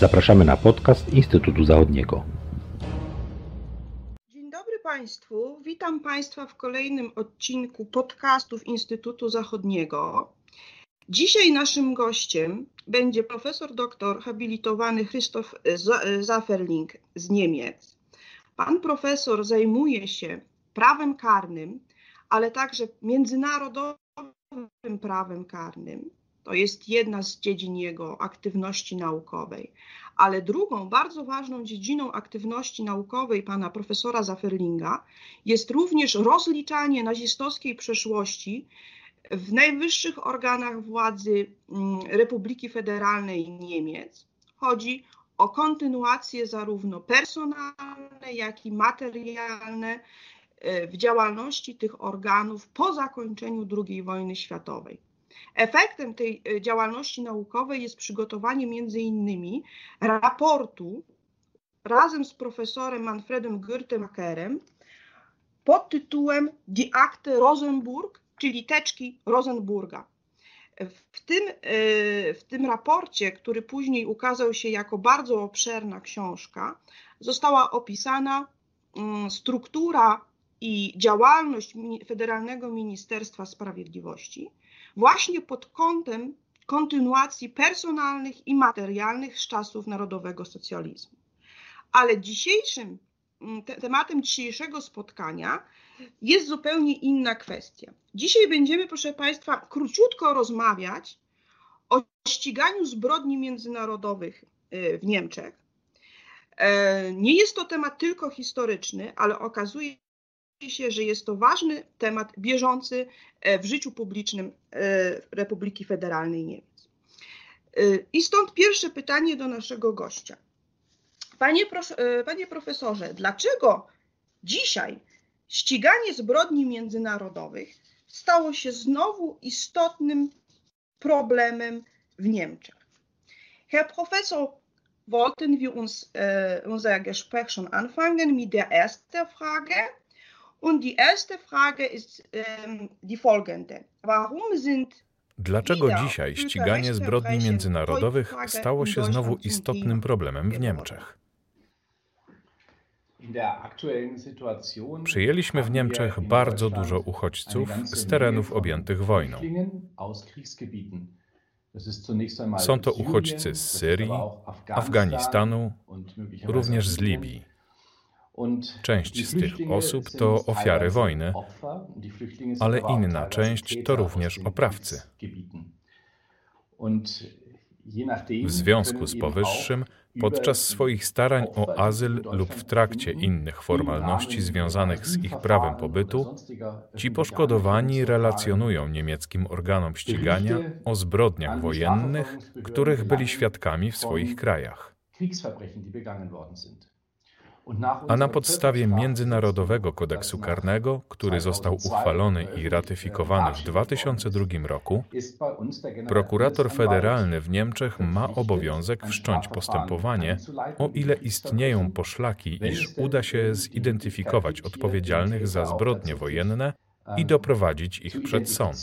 Zapraszamy na podcast Instytutu Zachodniego. Dzień dobry Państwu. Witam Państwa w kolejnym odcinku podcastów Instytutu Zachodniego. Dzisiaj naszym gościem będzie profesor doktor habilitowany Christoph Zafferling z Niemiec. Pan profesor zajmuje się prawem karnym, ale także międzynarodowym prawem karnym. To jest jedna z dziedzin jego aktywności naukowej. Ale drugą, bardzo ważną dziedziną aktywności naukowej pana profesora Zafferlinga jest również rozliczanie nazistowskiej przeszłości w najwyższych organach władzy mm, Republiki Federalnej Niemiec. Chodzi o kontynuację zarówno personalne, jak i materialne e, w działalności tych organów po zakończeniu II wojny światowej. Efektem tej e, działalności naukowej jest przygotowanie między innymi raportu razem z profesorem Manfredem Gürtemacherem pod tytułem Die Akte Rosenburg, czyli teczki Rosenburga. W tym, e, w tym raporcie, który później ukazał się jako bardzo obszerna książka, została opisana mm, struktura i działalność Federalnego Ministerstwa Sprawiedliwości, właśnie pod kątem kontynuacji personalnych i materialnych z czasów narodowego socjalizmu. Ale dzisiejszym mm, te, tematem dzisiejszego spotkania jest zupełnie inna kwestia. Dzisiaj będziemy, proszę Państwa, króciutko rozmawiać o ściganiu zbrodni międzynarodowych y, w Niemczech. E, nie jest to temat tylko historyczny, ale okazuje się, że jest to ważny temat bieżący e, w życiu publicznym e, Republiki Federalnej Niemiec. E, I stąd pierwsze pytanie do naszego gościa. Panie, panie profesorze, dlaczego dzisiaj ściganie zbrodni międzynarodowych stało się znowu istotnym problemem w Niemczech? Herr Professor, wollten wir uns äh, unser Gespräch schon anfangen mit der ersten Frage. Und die erste Frage ist ähm, die folgende. Warum sind Dlaczego dzisiaj ściganie zbrodni międzynarodowych stało się znowu istotnym problemem w Niemczech? Przyjęliśmy w Niemczech bardzo dużo uchodźców z terenów objętych wojną. Są to uchodźcy z Syrii, Afganistanu, również z Libii. Część z tych osób to ofiary wojny, ale inna część to również oprawcy. W związku z powyższym, podczas swoich starań o azyl lub w trakcie innych formalności związanych z ich prawem pobytu, ci poszkodowani relacjonują niemieckim organom ścigania o zbrodniach wojennych, których byli świadkami w swoich krajach a na podstawie Międzynarodowego Kodeksu Karnego, który został uchwalony i ratyfikowany w 2002 roku, prokurator federalny w Niemczech ma obowiązek wszcząć postępowanie, o ile istnieją poszlaki, iż uda się zidentyfikować odpowiedzialnych za zbrodnie wojenne i doprowadzić ich przed sąd.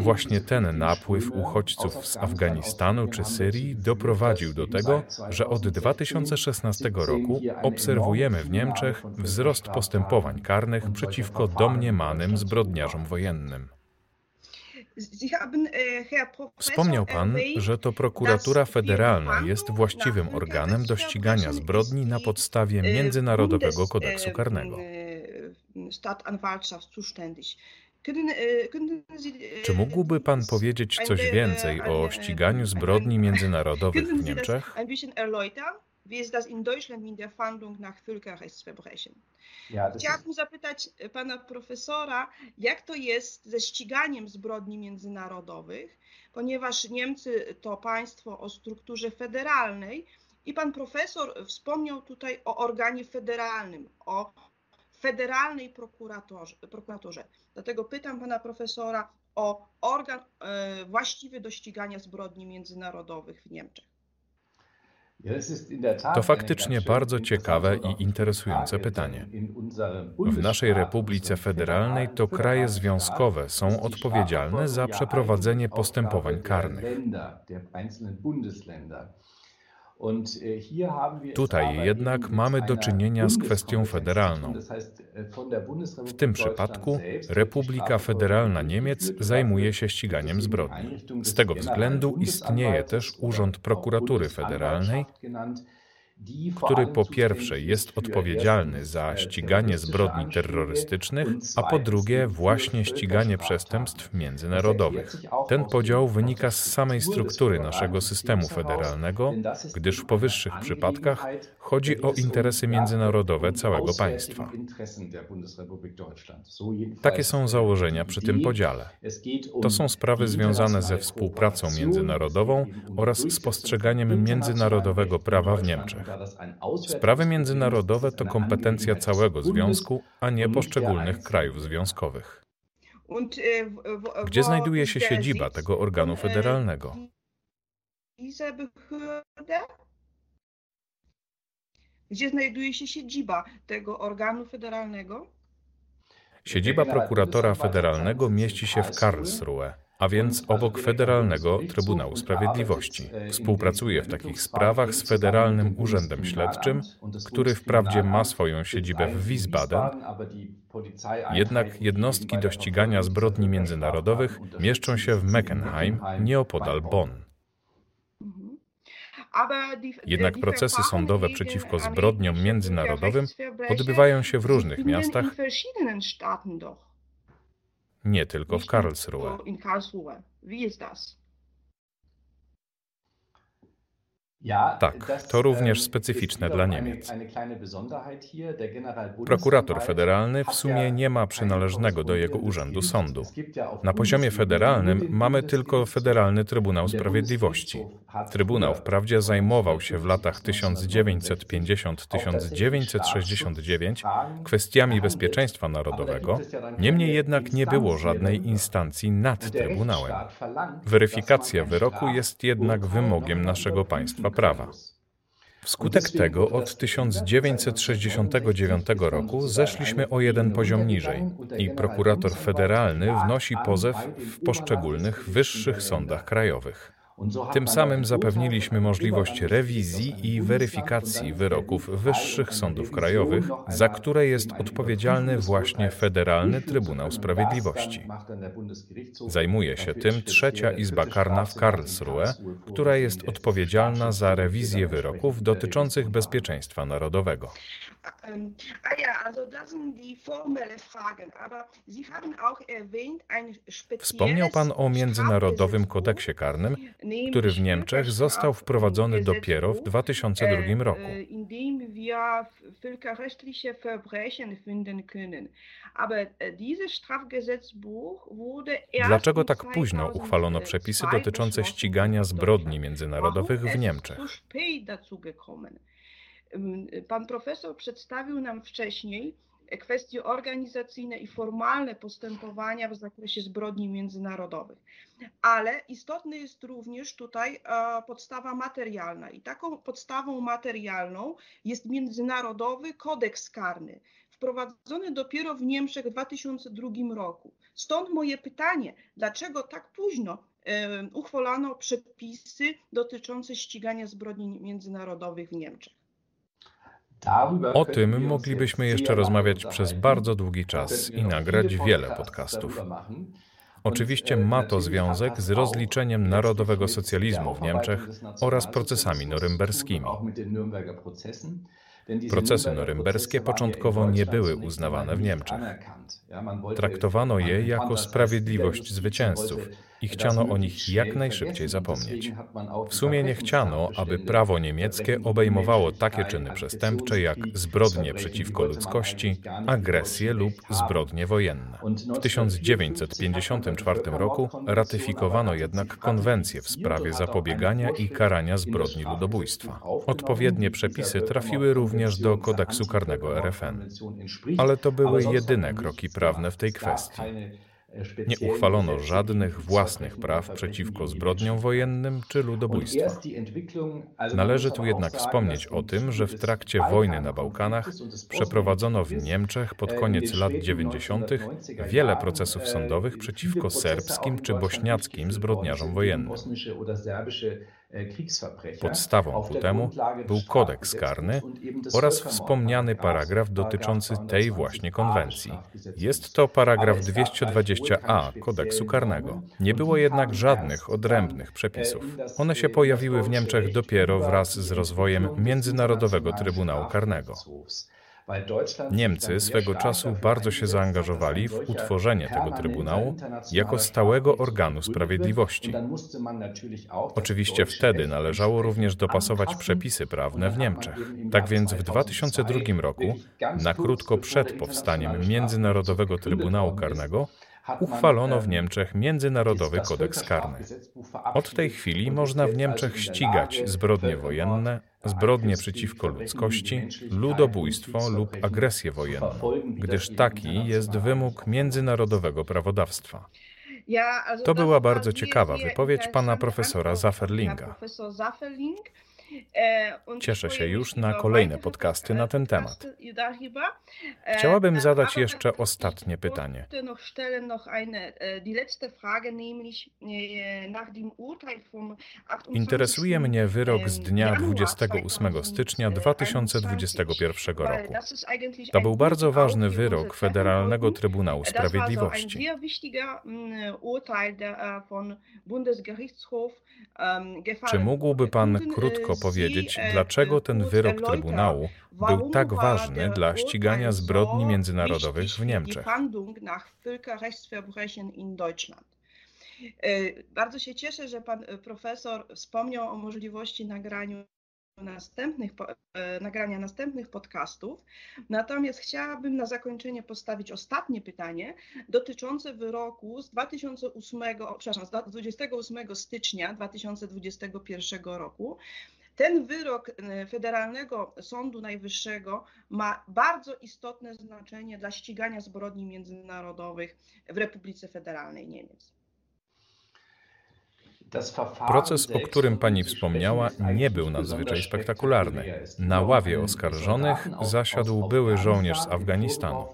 Właśnie ten napływ uchodźców z Afganistanu czy Syrii doprowadził do tego, że od 2016 roku obserwujemy w Niemczech wzrost postępowań karnych przeciwko domniemanym zbrodniarzom wojennym. Wspomniał Pan, że to prokuratura federalna jest właściwym organem do ścigania zbrodni na podstawie Międzynarodowego Kodeksu Karnego. E, Czy mógłby Pan powiedzieć coś więcej o ściganiu zbrodni międzynarodowych w Niemczech? wie das in Deutschland in der Fahndung nach Völkerrechtsverbrechen. Ja, Chciałabym zapytać e, pana profesora, jak to jest ze ściganiem zbrodni międzynarodowych, ponieważ Niemcy to państwo o strukturze federalnej i pan profesor wspomniał tutaj o organie federalnym, o federalnej prokuratorze. prokuratorze. Dlatego pytam pana profesora o organ e, właściwy do ścigania zbrodni międzynarodowych w Niemczech. To faktycznie bardzo ciekawe i interesujące pytanie. W naszej Republice Federalnej to kraje związkowe są odpowiedzialne za przeprowadzenie postępowań karnych. Äh, Tutaj jednak mamy do czynienia z kwestią federalną. Äh, w tym przypadku Republika Federalna Niemiec zajmuje się ściganiem zbrodni. Z tego względu istnieje też Urząd Prokuratury Federalnej, który po pierwsze jest odpowiedzialny za ściganie zbrodni terrorystycznych, a po drugie właśnie ściganie przestępstw międzynarodowych. Ten podział wynika z samej struktury naszego systemu federalnego, gdyż w powyższych przypadkach chodzi o interesy międzynarodowe całego państwa. Takie są założenia przy tym podziale. To są sprawy związane ze współpracą międzynarodową oraz z postrzeganiem międzynarodowego prawa w Niemczech. Sprawy międzynarodowe to kompetencja całego związku, a nie poszczególnych krajów związkowych. E, Gdzie znajduje się siedziba tego organu federalnego? Gdzie znajduje się siedziba tego organu federalnego? Siedziba prokuratora federalnego mieści się w Karlsruhe a więc obok Federalnego Trybunału Sprawiedliwości. Współpracuje w takich sprawach z Federalnym Urzędem Śledczym, który wprawdzie ma swoją siedzibę w Wiesbaden, jednak jednostki do ścigania zbrodni międzynarodowych mieszczą się w Meckenheim, nieopodal Bonn. Jednak procesy sądowe przeciwko zbrodniom międzynarodowym odbywają się w różnych miastach nie tylko w Karlsruhe. Tak, to również äh, specyficzne dla Niemiec. Prokurator federalny w sumie nie ma przynależnego do jego urzędu sądu. Na poziomie federalnym mamy tylko Federalny Trybunał Sprawiedliwości. Trybunał wprawdzie zajmował się w latach 1950-1969 kwestiami bezpieczeństwa narodowego, niemniej jednak nie było żadnej instancji nad Trybunałem. Weryfikacja wyroku jest jednak wymogiem naszego państwa prawa. Wskutek tego od 1969 roku zeszliśmy o jeden poziom niżej i prokurator federalny wnosi pozew w poszczególnych wyższych sądach krajowych. Tym samym zapewniliśmy możliwość rewizji i weryfikacji wyroków wyższych sądów krajowych, za które jest odpowiedzialny właśnie Federalny Trybunał Sprawiedliwości. Zajmuje się tym trzecia Izba Karna w Karlsruhe, która jest odpowiedzialna za rewizję wyroków dotyczących bezpieczeństwa narodowego. Ähm, ah Wspomniał Pan o Międzynarodowym Kodeksie Karnym, który w Niemczech został wprowadzony dopiero w 2002 äh, roku. Äh, Dlaczego tak późno uchwalono przepisy dotyczące ścigania zbrodni międzynarodowych w Niemczech? Pan profesor przedstawił nam wcześniej kwestie organizacyjne i formalne postępowania w zakresie zbrodni międzynarodowych. Ale istotna jest również tutaj e, podstawa materialna i taką podstawą materialną jest Międzynarodowy Kodeks Karny, wprowadzony dopiero w Niemczech w 2002 roku. Stąd moje pytanie, dlaczego tak późno e, uchwalano przepisy dotyczące ścigania zbrodni międzynarodowych w Niemczech? O tym moglibyśmy jeszcze rozmawiać przez bardzo długi czas i nagrać wiele podcastów. Oczywiście ma to związek z rozliczeniem narodowego socjalizmu w Niemczech oraz procesami norymberskimi. Procesy norymberskie początkowo nie były uznawane w Niemczech. Traktowano je jako sprawiedliwość zwycięzców i chciano o nich jak najszybciej zapomnieć. W sumie nie chciano, aby prawo niemieckie obejmowało takie czyny przestępcze jak zbrodnie przeciwko ludzkości, agresje lub zbrodnie wojenne. W 1954 roku ratyfikowano jednak konwencję w sprawie zapobiegania i karania zbrodni ludobójstwa. Odpowiednie przepisy trafiły również do kodeksu karnego RFN. Ale to były jedyne kroki prawne w tej kwestii. Nie uchwalono żadnych własnych praw przeciwko zbrodniom wojennym czy ludobójstwu. Należy tu jednak wspomnieć o tym, że w trakcie wojny na Bałkanach przeprowadzono w Niemczech pod koniec lat 90. wiele procesów sądowych przeciwko serbskim czy bośniackim zbrodniarzom wojennym. Podstawą ku temu był kodeks karny oraz wspomniany paragraf dotyczący tej właśnie konwencji. Jest to paragraf 220a kodeksu karnego. Nie było jednak żadnych odrębnych przepisów. One się pojawiły w Niemczech dopiero wraz z rozwojem Międzynarodowego Trybunału Karnego. Niemcy swego czasu bardzo się zaangażowali w utworzenie tego Trybunału jako stałego organu sprawiedliwości. Oczywiście wtedy należało również dopasować przepisy prawne w Niemczech. Tak więc w 2002 roku, na krótko przed powstaniem Międzynarodowego Trybunału Karnego, uchwalono w Niemczech Międzynarodowy Kodeks Karny. Od tej chwili można w Niemczech ścigać zbrodnie wojenne, zbrodnie przeciwko ludzkości, ludobójstwo lub agresję wojenną, gdyż taki jest wymóg międzynarodowego prawodawstwa. To była bardzo ciekawa wypowiedź pana profesora Zafferlinga. E, Cieszę się już na kolejne podcasty na ten temat. E, Chciałabym zadać jeszcze ostatnie pytanie. Interesuje mnie wyrok z dnia 28 stycznia 2021 roku. To był bardzo ważny wyrok Federalnego Trybunału Sprawiedliwości. Czy mógłby Pan krótko powiedzieć, dlaczego ten wyrok Trybunału był tak ważny dla ścigania zbrodni międzynarodowych w Niemczech? E, bardzo się cieszę, że pan e, profesor wspomniał o możliwości nagrania następnych, e, nagrania następnych podcastów. Natomiast chciałabym na zakończenie postawić ostatnie pytanie dotyczące wyroku z 2008, przepraszam, z 28 stycznia 2021 roku. Ten wyrok e, Federalnego Sądu Najwyższego ma bardzo istotne znaczenie dla ścigania zbrodni międzynarodowych w Republice Federalnej Niemiec. Proces, o którym pani wspomniała, nie był nadzwyczaj spektakularny. Na ławie oskarżonych zasiadł były żołnierz z Afganistanu.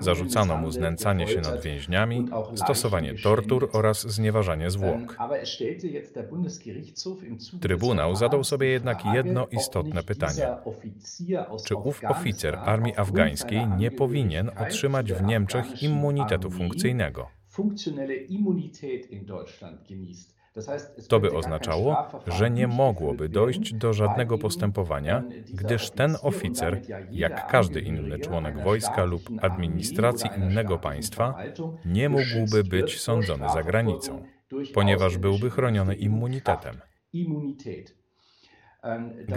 Zarzucano mu znęcanie się nad więźniami, stosowanie tortur oraz znieważanie zwłok. Trybunał zadał sobie jednak jedno istotne pytanie. Czy ów oficer armii afgańskiej nie powinien otrzymać w Niemczech immunitetu funkcyjnego? To by oznaczało, że nie mogłoby dojść do żadnego postępowania, gdyż ten oficer, jak każdy inny członek wojska lub administracji innego państwa, nie mógłby być sądzony za granicą, ponieważ byłby chroniony immunitetem.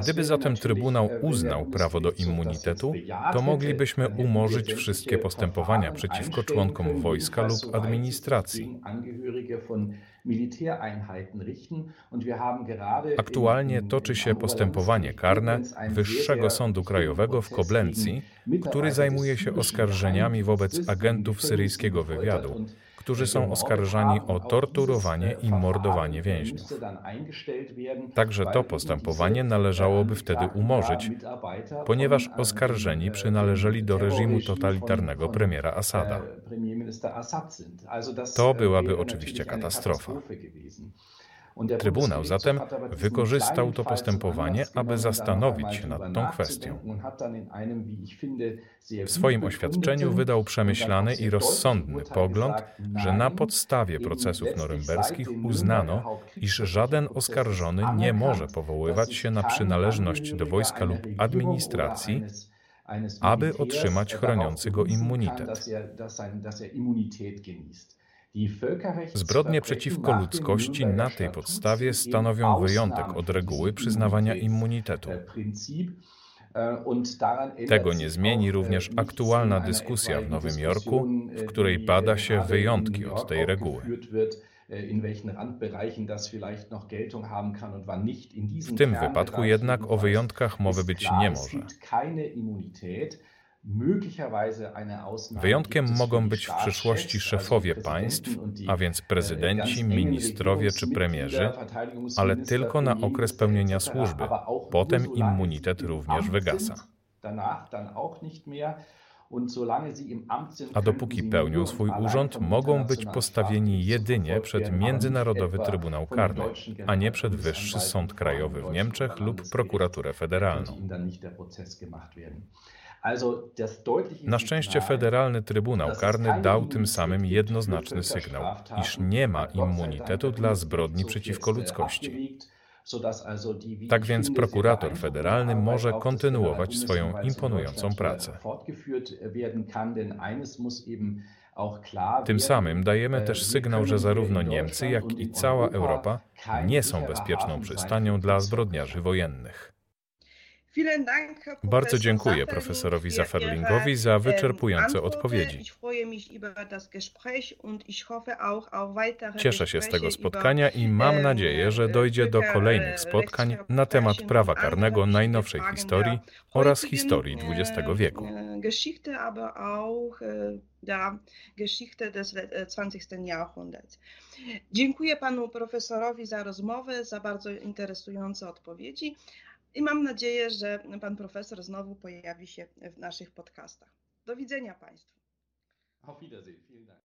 Gdyby zatem Trybunał uznał prawo do immunitetu, to moglibyśmy umorzyć wszystkie postępowania przeciwko członkom wojska lub administracji. Aktualnie toczy się postępowanie karne Wyższego Sądu Krajowego w Koblencji, który zajmuje się oskarżeniami wobec agentów syryjskiego wywiadu którzy są oskarżani o torturowanie i mordowanie więźniów. Także to postępowanie należałoby wtedy umorzyć, ponieważ oskarżeni przynależeli do reżimu totalitarnego premiera Assada. To byłaby oczywiście katastrofa. Trybunał zatem wykorzystał to postępowanie, aby zastanowić się nad tą kwestią. W swoim oświadczeniu wydał przemyślany i rozsądny pogląd, że na podstawie procesów norymberskich uznano, iż żaden oskarżony nie może powoływać się na przynależność do wojska lub administracji, aby otrzymać chroniący go immunitet. Zbrodnie przeciwko ludzkości na tej podstawie stanowią wyjątek od reguły przyznawania immunitetu. Tego nie zmieni również aktualna dyskusja w Nowym Jorku, w której bada się wyjątki od tej reguły. W tym wypadku jednak o wyjątkach mowy być nie może. Wyjątkiem mogą być w przyszłości szefowie państw, a więc prezydenci, ministrowie czy premierzy, ale tylko na okres pełnienia służby. Potem immunitet również wygasa. A dopóki pełnią swój urząd, mogą być postawieni jedynie przed Międzynarodowy Trybunał Karny, a nie przed Wyższy Sąd Krajowy w Niemczech lub prokuraturę federalną. Na szczęście Federalny Trybunał Karny dał tym samym jednoznaczny sygnał, iż nie ma immunitetu dla zbrodni przeciwko ludzkości. Tak więc prokurator federalny może kontynuować swoją imponującą pracę. Tym samym dajemy też sygnał, że zarówno Niemcy, jak i cała Europa nie są bezpieczną przystanią dla zbrodniarzy wojennych. Bardzo dziękuję profesorowi Zaferlingowi za wyczerpujące odpowiedzi. Cieszę się z tego spotkania i mam nadzieję, że dojdzie do kolejnych spotkań na temat prawa karnego najnowszej historii oraz historii XX wieku. Dziękuję panu profesorowi za rozmowę, za bardzo interesujące odpowiedzi. I mam nadzieję, że pan profesor znowu pojawi się w naszych podcastach. Do widzenia Państwu. Auf Wiedersehen. Vielen Dank.